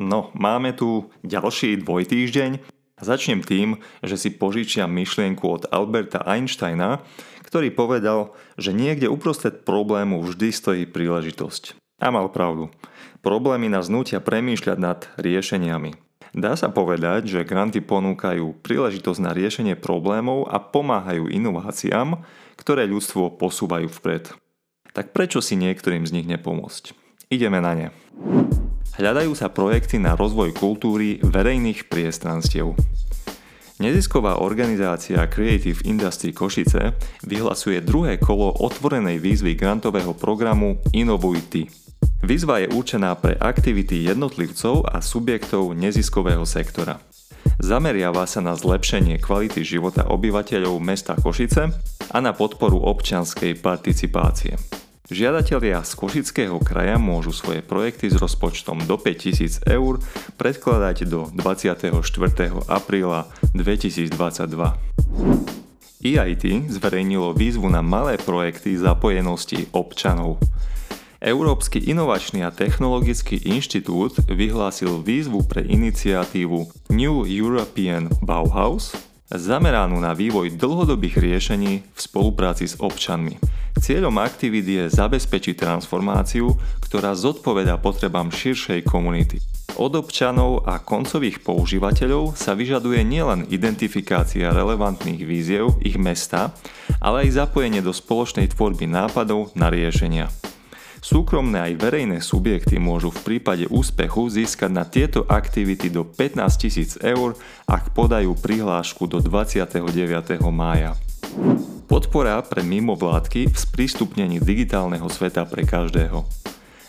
No, máme tu ďalší dvojtýždeň. Začnem tým, že si požičiam myšlienku od Alberta Einsteina, ktorý povedal, že niekde uprostred problému vždy stojí príležitosť. A mal pravdu. Problémy nás nutia premýšľať nad riešeniami. Dá sa povedať, že granty ponúkajú príležitosť na riešenie problémov a pomáhajú inováciám, ktoré ľudstvo posúvajú vpred. Tak prečo si niektorým z nich nepomôcť? Ideme na ne. Hľadajú sa projekty na rozvoj kultúry verejných priestranstiev. Nezisková organizácia Creative Industry Košice vyhlasuje druhé kolo otvorenej výzvy grantového programu Inovuj Ty. Výzva je určená pre aktivity jednotlivcov a subjektov neziskového sektora. Zameriava sa na zlepšenie kvality života obyvateľov mesta Košice a na podporu občianskej participácie. Žiadatelia z Košického kraja môžu svoje projekty s rozpočtom do 5000 eur predkladať do 24. apríla 2022. EIT zverejnilo výzvu na malé projekty zapojenosti občanov. Európsky inovačný a technologický inštitút vyhlásil výzvu pre iniciatívu New European Bauhaus zameranú na vývoj dlhodobých riešení v spolupráci s občanmi. Cieľom aktivít je zabezpečiť transformáciu, ktorá zodpoveda potrebám širšej komunity. Od občanov a koncových používateľov sa vyžaduje nielen identifikácia relevantných víziev ich mesta, ale aj zapojenie do spoločnej tvorby nápadov na riešenia. Súkromné aj verejné subjekty môžu v prípade úspechu získať na tieto aktivity do 15 000 eur, ak podajú prihlášku do 29. mája. Podpora pre mimovládky v sprístupnení digitálneho sveta pre každého.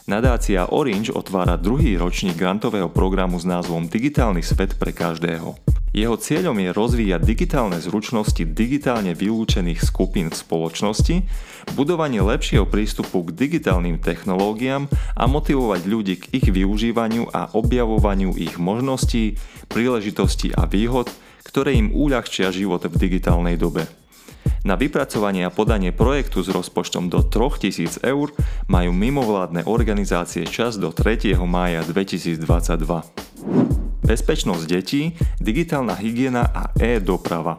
Nadácia Orange otvára druhý ročník grantového programu s názvom Digitálny svet pre každého. Jeho cieľom je rozvíjať digitálne zručnosti digitálne vylúčených skupín v spoločnosti, budovanie lepšieho prístupu k digitálnym technológiám a motivovať ľudí k ich využívaniu a objavovaniu ich možností, príležitostí a výhod, ktoré im uľahčia život v digitálnej dobe. Na vypracovanie a podanie projektu s rozpočtom do 3000 eur majú mimovládne organizácie čas do 3. mája 2022. Bezpečnosť detí, digitálna hygiena a e-doprava.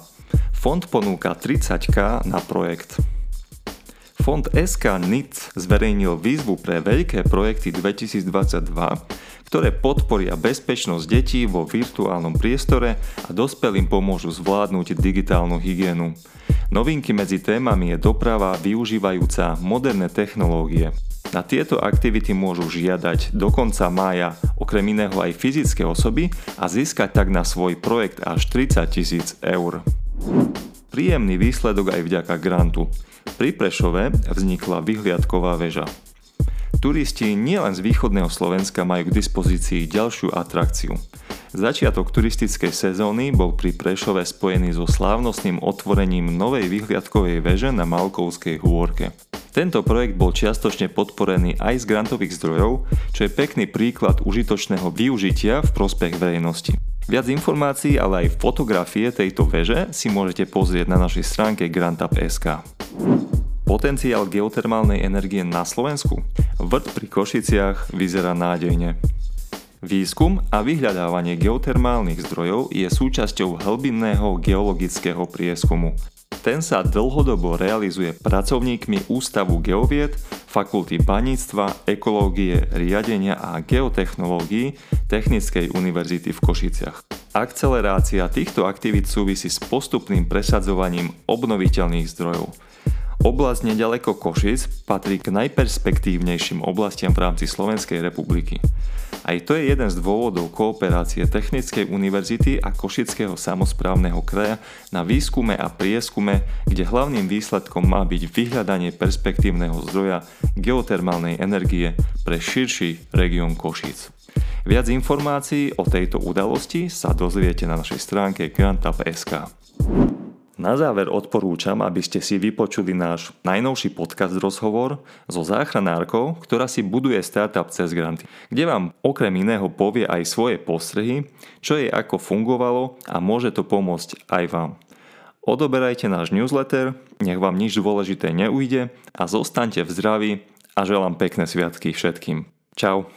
Fond ponúka 30k na projekt. Fond SK NIC zverejnil výzvu pre veľké projekty 2022, ktoré podporia bezpečnosť detí vo virtuálnom priestore a dospelým pomôžu zvládnuť digitálnu hygienu. Novinky medzi témami je doprava využívajúca moderné technológie. Na tieto aktivity môžu žiadať do konca mája okrem iného aj fyzické osoby a získať tak na svoj projekt až 30 tisíc eur. Príjemný výsledok aj vďaka grantu. Pri Prešove vznikla vyhliadková väža. Turisti nielen z východného Slovenska majú k dispozícii ďalšiu atrakciu. Začiatok turistickej sezóny bol pri Prešove spojený so slávnostným otvorením novej vyhliadkovej veže na Malkovskej hôrke. Tento projekt bol čiastočne podporený aj z grantových zdrojov, čo je pekný príklad užitočného využitia v prospech verejnosti. Viac informácií, ale aj fotografie tejto veže si môžete pozrieť na našej stránke grantup.sk. Potenciál geotermálnej energie na Slovensku? Vrt pri Košiciach vyzerá nádejne. Výskum a vyhľadávanie geotermálnych zdrojov je súčasťou hlbinného geologického prieskumu. Ten sa dlhodobo realizuje pracovníkmi Ústavu geovied, Fakulty baníctva, ekológie, riadenia a geotechnológií Technickej univerzity v Košiciach. Akcelerácia týchto aktivít súvisí s postupným presadzovaním obnoviteľných zdrojov. Oblasť nedaleko Košic patrí k najperspektívnejším oblastiam v rámci Slovenskej republiky. Aj to je jeden z dôvodov kooperácie Technickej univerzity a Košického samozprávneho kraja na výskume a prieskume, kde hlavným výsledkom má byť vyhľadanie perspektívneho zdroja geotermálnej energie pre širší región Košíc. Viac informácií o tejto udalosti sa dozviete na našej stránke grantup.sk. Na záver odporúčam, aby ste si vypočuli náš najnovší podcast rozhovor so záchranárkou, ktorá si buduje startup cez granty, kde vám okrem iného povie aj svoje postrehy, čo jej ako fungovalo a môže to pomôcť aj vám. Odoberajte náš newsletter, nech vám nič dôležité neujde a zostaňte v zdraví a želám pekné sviatky všetkým. Čau.